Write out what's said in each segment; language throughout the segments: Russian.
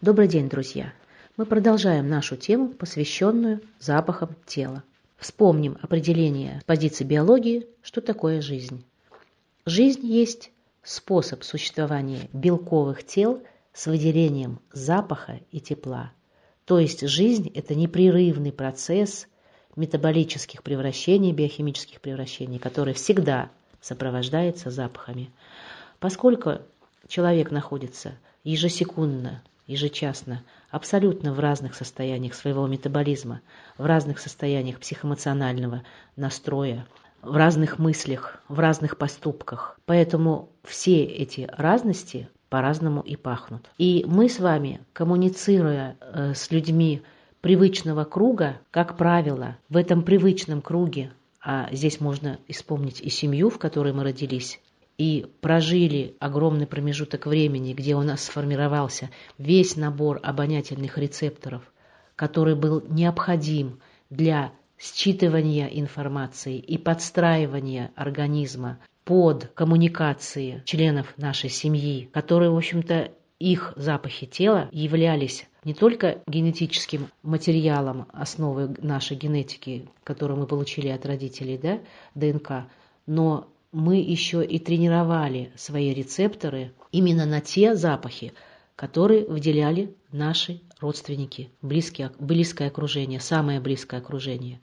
Добрый день, друзья! Мы продолжаем нашу тему, посвященную запахам тела. Вспомним определение с позиции биологии, что такое жизнь. Жизнь есть способ существования белковых тел с выделением запаха и тепла. То есть жизнь – это непрерывный процесс метаболических превращений, биохимических превращений, который всегда сопровождается запахами. Поскольку человек находится ежесекундно, ежечасно, абсолютно в разных состояниях своего метаболизма, в разных состояниях психоэмоционального настроя, в разных мыслях, в разных поступках. Поэтому все эти разности по-разному и пахнут. И мы с вами, коммуницируя э, с людьми привычного круга, как правило, в этом привычном круге, а здесь можно вспомнить и семью, в которой мы родились, и прожили огромный промежуток времени, где у нас сформировался весь набор обонятельных рецепторов, который был необходим для считывания информации и подстраивания организма под коммуникации членов нашей семьи, которые, в общем-то, их запахи тела являлись не только генетическим материалом, основой нашей генетики, которую мы получили от родителей, да, ДНК, но мы еще и тренировали свои рецепторы именно на те запахи, которые выделяли наши родственники, близкие, близкое окружение, самое близкое окружение.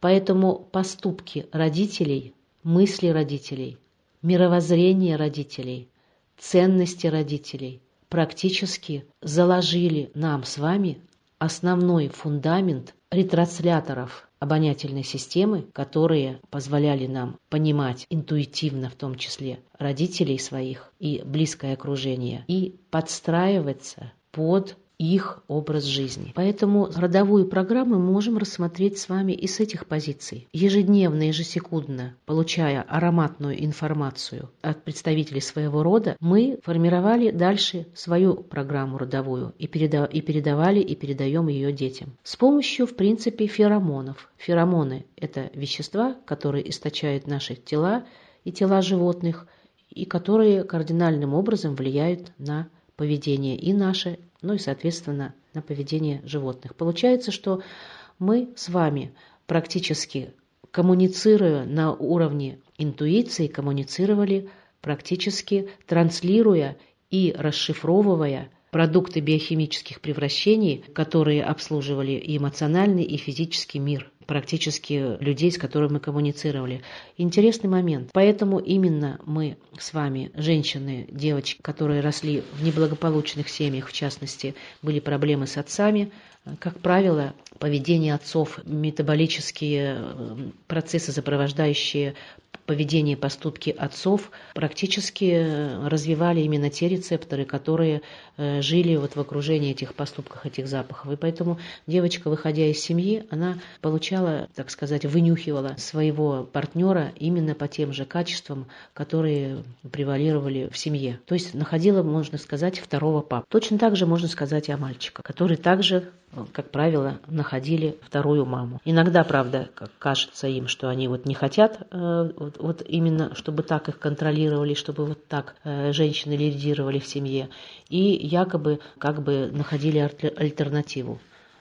Поэтому поступки родителей, мысли родителей, мировоззрение родителей, ценности родителей практически заложили нам с вами основной фундамент ретрансляторов обонятельной системы, которые позволяли нам понимать интуитивно в том числе родителей своих и близкое окружение и подстраиваться под их образ жизни. Поэтому родовую программу мы можем рассмотреть с вами и с этих позиций. Ежедневно, ежесекундно, получая ароматную информацию от представителей своего рода, мы формировали дальше свою программу родовую и, переда и передавали и передаем ее детям. С помощью, в принципе, феромонов. Феромоны – это вещества, которые источают наши тела и тела животных, и которые кардинальным образом влияют на поведение и наше, ну и, соответственно, на поведение животных. Получается, что мы с вами практически коммуницируя на уровне интуиции, коммуницировали практически транслируя и расшифровывая продукты биохимических превращений, которые обслуживали и эмоциональный, и физический мир практически людей, с которыми мы коммуницировали. Интересный момент. Поэтому именно мы с вами, женщины, девочки, которые росли в неблагополучных семьях, в частности, были проблемы с отцами, как правило, поведение отцов, метаболические э, процессы, сопровождающие поведение, поступки отцов практически э, развивали именно те рецепторы, которые э, жили вот в окружении этих поступков, этих запахов. И поэтому девочка, выходя из семьи, она получала, так сказать, вынюхивала своего партнера именно по тем же качествам, которые превалировали в семье. То есть находила, можно сказать, второго папу. Точно так же можно сказать и о мальчиках, который также как правило, находили вторую маму. Иногда, правда, кажется им, что они вот не хотят э, вот, вот именно, чтобы так их контролировали, чтобы вот так э, женщины лидировали в семье, и якобы как бы находили альтернативу.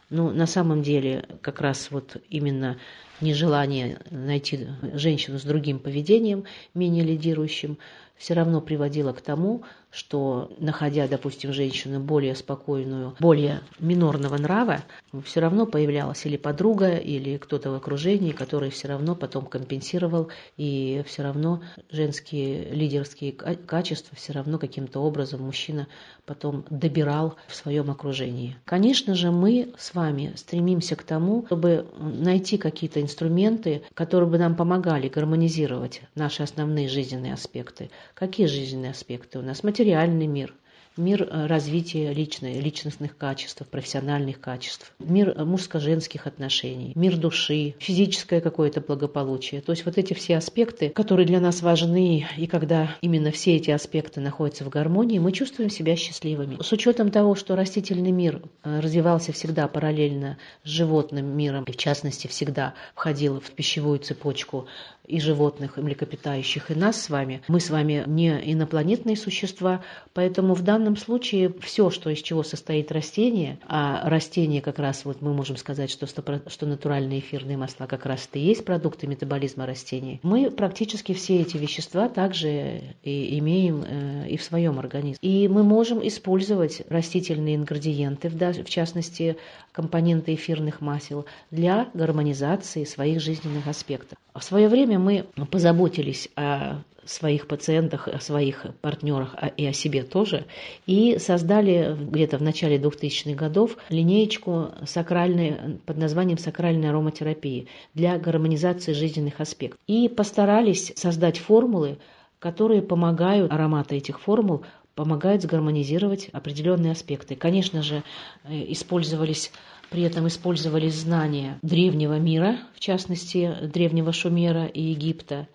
Ну, на самом деле, как раз вот именно нежелание найти женщину с другим поведением, менее лидирующим, все равно приводило к тому, что, находя, допустим, женщину более спокойную, более минорного нрава, все равно появлялась или подруга, или кто-то в окружении, который все равно потом компенсировал, и все равно женские лидерские качества все равно каким-то образом мужчина потом добирал в своем окружении. Конечно же, мы с вами стремимся к тому, чтобы найти какие-то инструменты, которые бы нам помогали гармонизировать наши основные жизненные аспекты. Какие жизненные аспекты у нас? материальный мир, мир э, развития личной, личностных качеств, профессиональных качеств, мир э, мужско-женских отношений, мир души, физическое какое-то благополучие. То есть вот эти все аспекты, которые для нас важны, и когда именно все эти аспекты находятся в гармонии, мы чувствуем себя счастливыми. С учетом того, что растительный мир э, развивался всегда параллельно с животным миром, и в частности всегда входил в пищевую цепочку и животных, и млекопитающих, и нас с вами. Мы с вами не инопланетные существа, поэтому в данном данном случае все, что из чего состоит растение, а растение как раз, вот мы можем сказать, что, что натуральные эфирные масла как раз это и есть продукты метаболизма растений, мы практически все эти вещества также и имеем э, и в своем организме. И мы можем использовать растительные ингредиенты, в частности, компоненты эфирных масел, для гармонизации своих жизненных аспектов. В свое время мы позаботились о своих пациентах, о своих партнерах а и о себе тоже, и создали где-то в начале 2000-х годов линеечку сакральной, под названием «Сакральная ароматерапия» для гармонизации жизненных аспектов. И постарались создать формулы, которые помогают, ароматы этих формул помогают сгармонизировать определенные аспекты. Конечно же, э, использовались при этом использовались знания древнего мира, в частности, древнего Шумера и Египта,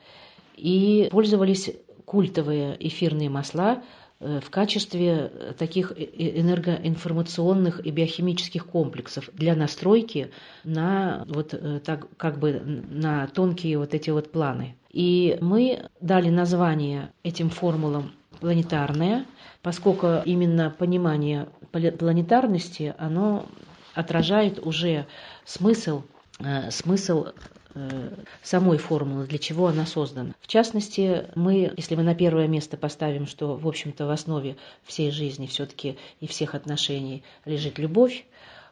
и пользовались культовые эфирные масла э, в качестве таких энергоинформационных и биохимических комплексов для настройки на вот э, так как бы на тонкие вот эти вот планы. И мы дали название этим формулам планетарное, поскольку именно понимание планетарности, оно отражает уже смысл, э, смысл Э, самой формулы, для чего она создана. В частности, мы, если мы на первое место поставим, что, в общем-то, в основе всей жизни все-таки и всех отношений лежит любовь,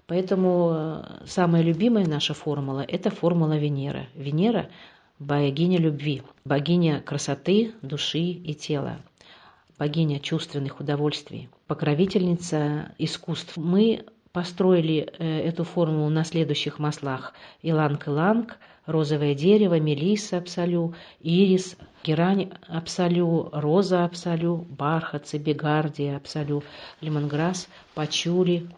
поэтому э, самая любимая наша формула – это формула Венеры. Венера – богиня любви, богиня красоты, души и тела богиня чувственных удовольствий, покровительница искусств. Мы построили э, эту формулу на следующих маслах – иланг-иланг – розовое дерево, мелиса абсолю, ирис, герань абсолю, роза абсолю, бархат, цибигардия абсолю, лимонграсс, пачули.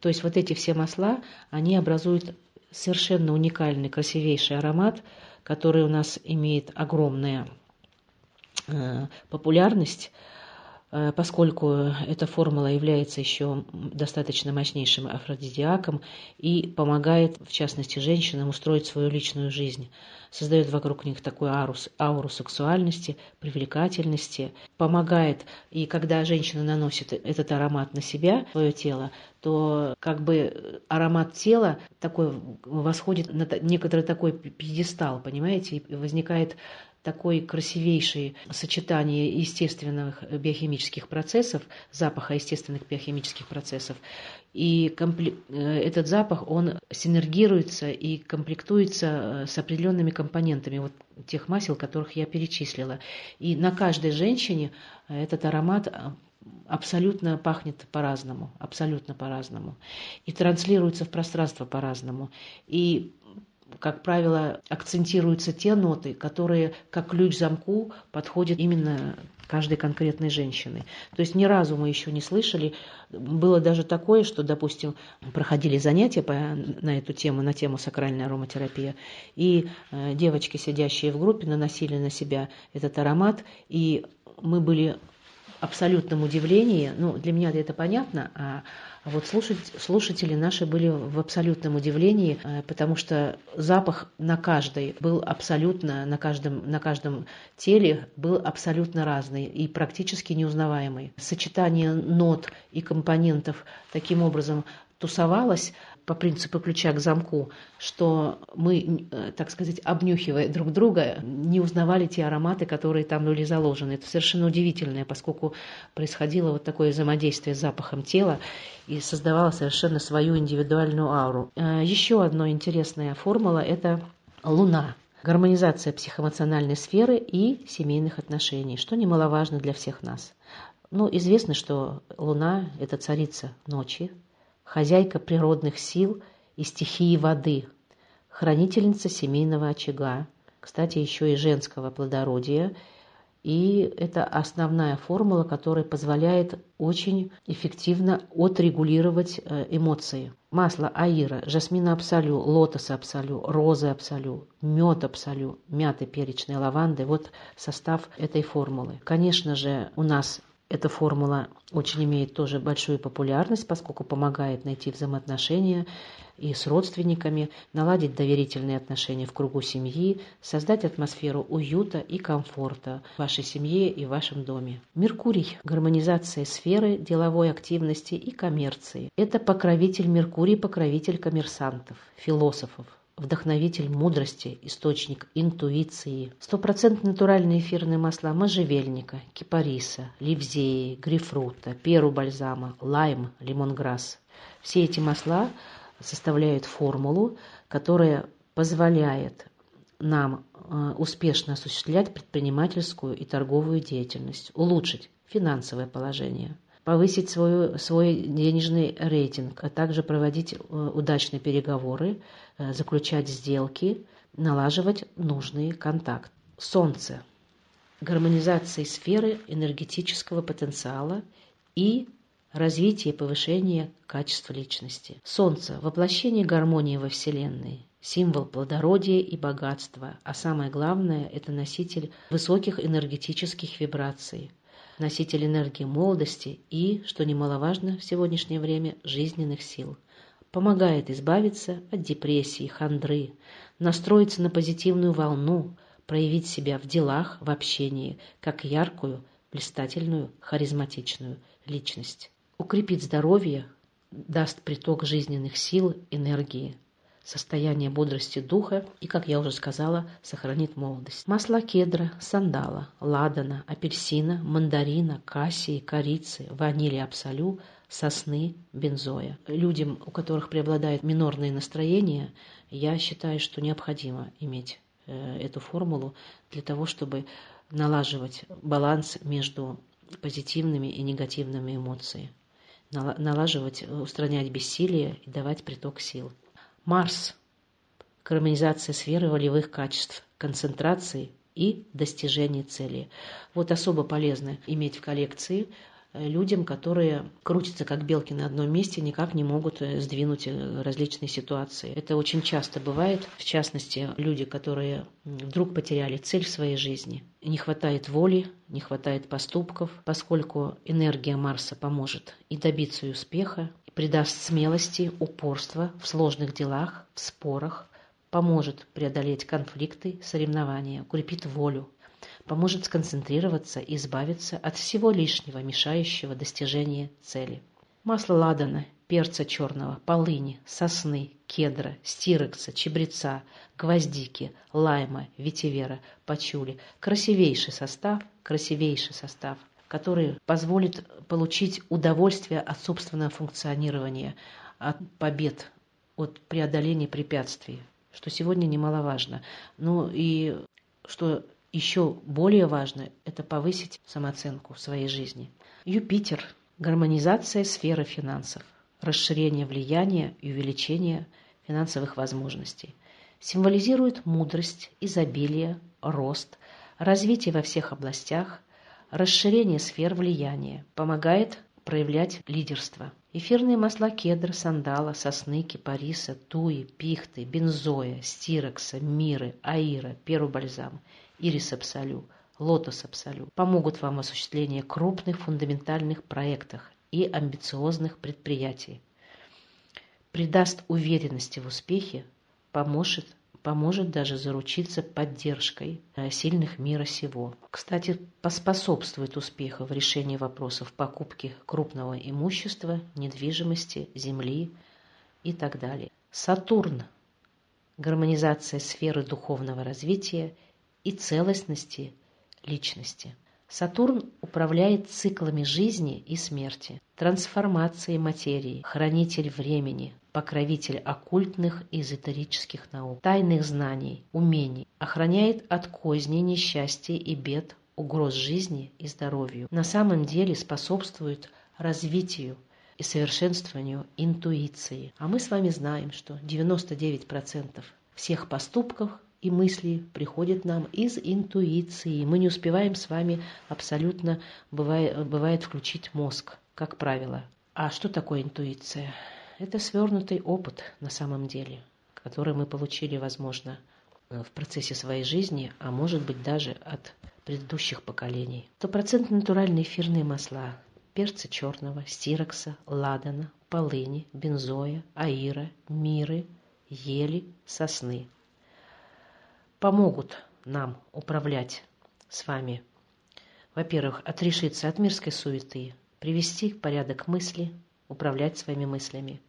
То есть вот эти все масла, они образуют совершенно уникальный, красивейший аромат, который у нас имеет огромную э, популярность поскольку эта формула является еще достаточно мощнейшим афродизиаком и помогает, в частности, женщинам устроить свою личную жизнь, создает вокруг них такую ауру, ауру сексуальности, привлекательности, помогает, и когда женщина наносит этот аромат на себя, свое тело, то как бы аромат тела такой восходит на некоторый такой пьедестал, понимаете, и возникает такое красивейшее сочетание естественных биохимических процессов, запаха естественных биохимических процессов. И компле... Э, этот запах, он синергируется и комплектуется э, с определенными компонентами вот тех масел, которых я перечислила. И на каждой женщине этот аромат абсолютно пахнет по-разному, абсолютно по-разному. И транслируется в пространство по-разному. И как правило, акцентируются те ноты, которые как ключ замку подходят именно каждой конкретной женщины. То есть ни разу мы еще не слышали. Было даже такое, что, допустим, проходили занятия по, на эту тему, на тему сакральная ароматерапия, и э, девочки, сидящие в группе, наносили на себя этот аромат, и мы были абсолютном удивлении, ну, для меня это понятно, а вот слушатели наши были в абсолютном удивлении, э, потому что запах на каждой был абсолютно, на каждом, на каждом теле был абсолютно разный и практически неузнаваемый. Сочетание нот и компонентов таким образом тусовалось, по принципу ключа к замку, что мы, э, так сказать, обнюхивая друг друга, не узнавали те ароматы, которые там были заложены. Это совершенно удивительное, поскольку происходило вот такое взаимодействие с запахом тела и создавало совершенно свою индивидуальную ауру. Э, еще одна интересная формула – это луна. Гармонизация психоэмоциональной сферы и семейных отношений, что немаловажно для всех нас. Ну, известно, что Луна – это царица ночи, хозяйка природных сил и стихии воды, хранительница семейного очага, кстати, еще и женского плодородия, и это основная формула, которая позволяет очень эффективно отрегулировать э, эмоции. Масло аира, жасмина абсолю, лотоса абсолю, розы абсолю, мед абсолю, мяты перечной лаванды – вот состав этой формулы. Конечно же, у нас Эта формула очень имеет тоже большую популярность, поскольку помогает найти взаимоотношения и с родственниками, наладить доверительные отношения в кругу семьи, создать атмосферу уюта и комфорта в вашей семье и в вашем доме. Меркурий – гармонизация сферы деловой активности и коммерции. Это покровитель Меркурий, покровитель коммерсантов, философов, вдохновитель мудрости, источник интуиции. Стопроцентно натуральные эфирные масла можжевельника, кипариса, ливзеи, грейпфрута, перу бальзама, лайм, лимонграсс. Все эти масла составляют формулу, которая позволяет нам э, успешно осуществлять предпринимательскую и торговую деятельность, улучшить финансовое положение, повысить свой, свой денежный рейтинг, а также проводить э, удачные переговоры, э, заключать сделки, налаживать нужный контакт. Солнце. Гармонизация сферы энергетического потенциала и развитие и повышение качества личности. Солнце – воплощение гармонии во Вселенной, символ плодородия и богатства, а самое главное – это носитель высоких энергетических вибраций, носитель энергии молодости и, что немаловажно в сегодняшнее время, жизненных сил. Помогает избавиться от депрессии, хандры, настроиться на позитивную волну, проявить себя в делах, в общении, как яркую, блистательную, харизматичную личность укрепит здоровье, даст приток жизненных сил, энергии, состояние бодрости духа и, как я уже сказала, сохранит молодость. Масла кедра, сандала, ладана, апельсина, мандарина, кассии, корицы, ванили абсолю, сосны, бензоя. Людям, у которых преобладает минорное настроение, я считаю, что необходимо иметь э, эту формулу для того, чтобы налаживать баланс между позитивными и негативными эмоциями налаживать, устранять бессилие и давать приток сил. Марс – гармонизация сферы волевых качеств, концентрации и достижения цели. Вот особо полезно иметь в коллекции людям, которые крутятся как белки на одном месте, никак не могут э, сдвинуть э, различные ситуации. Это очень часто бывает, в частности, люди, которые вдруг потеряли цель в своей жизни. Не хватает воли, не хватает поступков, поскольку энергия Марса поможет и добиться успеха, и придаст смелости, упорства в сложных делах, в спорах, поможет преодолеть конфликты, соревнования, укрепит волю, поможет сконцентрироваться и избавиться от всего лишнего, мешающего достижению цели. Масло ладана, перца черного, полыни, сосны, кедра, стирекса, чебреца, гвоздики, лайма, ветивера, пачули. Красивейший состав, красивейший состав, который позволит получить удовольствие от собственного функционирования, от побед, от преодоления препятствий, что сегодня немаловажно. Ну и что еще более важно – это повысить самооценку в своей жизни. Юпитер – гармонизация сферы финансов, расширение влияния и увеличение финансовых возможностей. Символизирует мудрость, изобилие, рост, развитие во всех областях, расширение сфер влияния, помогает проявлять лидерство. Эфирные масла кедра, сандала, сосны, кипариса, туи, пихты, бензоя, стирокса, миры, аира, перу бальзам – Ирис Абсолю, Лотос Абсолю помогут вам в осуществлении крупных фундаментальных проектов и амбициозных предприятий. Придаст уверенности в успехе, поможет, поможет даже заручиться поддержкой э, сильных мира сего. Кстати, поспособствует успеху в решении вопросов покупки крупного имущества, недвижимости, земли и так далее. Сатурн – гармонизация сферы духовного развития и целостности личности. Сатурн управляет циклами жизни и смерти, трансформацией материи, хранитель времени, покровитель оккультных и эзотерических наук, тайных знаний, умений, охраняет от козней, несчастья и бед, угроз жизни и здоровью. На самом деле способствует развитию и совершенствованию интуиции. А мы с вами знаем, что 99% всех поступков и мысли приходят нам из интуиции. Мы не успеваем с вами абсолютно, бывает, бывает включить мозг, как правило. А что такое интуиция? Это свернутый опыт на самом деле, который мы получили, возможно, в процессе своей жизни, а может быть даже от предыдущих поколений. Стопроцентно натуральные эфирные масла, перца черного, стирокса, ладана, полыни, бензоя, аира, миры, ели, сосны. Помогут нам управлять с вами, во-первых, отрешиться от мирской суеты, привести в порядок мысли, управлять своими мыслями.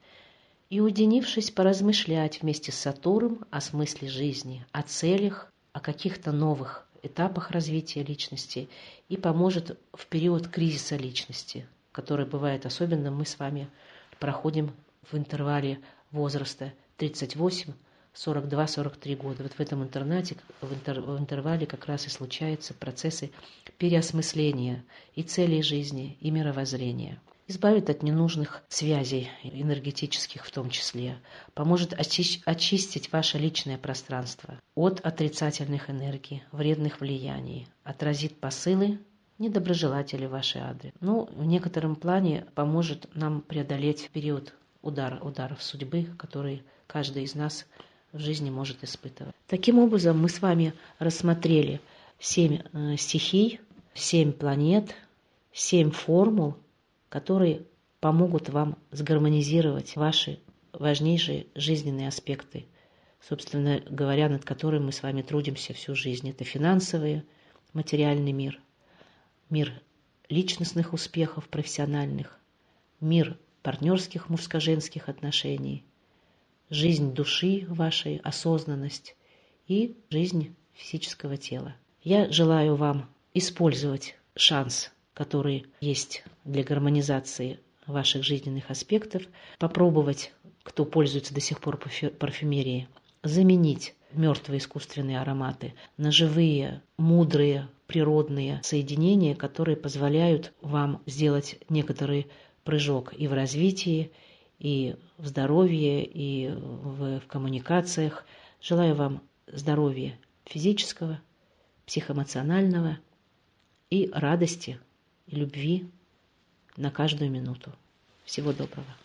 И, уединившись, поразмышлять вместе с Сатуром о смысле жизни, о целях, о каких-то новых этапах развития личности и поможет в период кризиса личности, который бывает особенно мы с вами проходим в интервале возраста 38 42-43 года. Вот в этом интернате, в, интер, в интервале как раз и случаются процессы переосмысления и целей жизни, и мировоззрения. Избавит от ненужных связей, энергетических в том числе. Поможет очи очистить ваше личное пространство от отрицательных энергий, вредных влияний. Отразит посылы недоброжелателей вашей адрес. Ну, в некотором плане поможет нам преодолеть период удар, ударов судьбы, который каждый из нас в жизни может испытывать. Таким образом, мы с вами рассмотрели семь э, стихий, семь планет, семь формул, которые помогут вам сгармонизировать ваши важнейшие жизненные аспекты, собственно говоря, над которыми мы с вами трудимся всю жизнь. Это финансовый, материальный мир, мир личностных успехов профессиональных, мир партнерских мужско-женских отношений – жизнь души вашей, осознанность и жизнь физического тела. Я желаю вам использовать шанс, который есть для гармонизации ваших жизненных аспектов, попробовать, кто пользуется до сих пор парфюмерией, заменить мертвые искусственные ароматы на живые, мудрые, природные соединения, которые позволяют вам сделать некоторый прыжок и в развитии, и в здоровье, и в, в коммуникациях. Желаю вам здоровья физического, психоэмоционального и радости, и любви на каждую минуту. Всего доброго.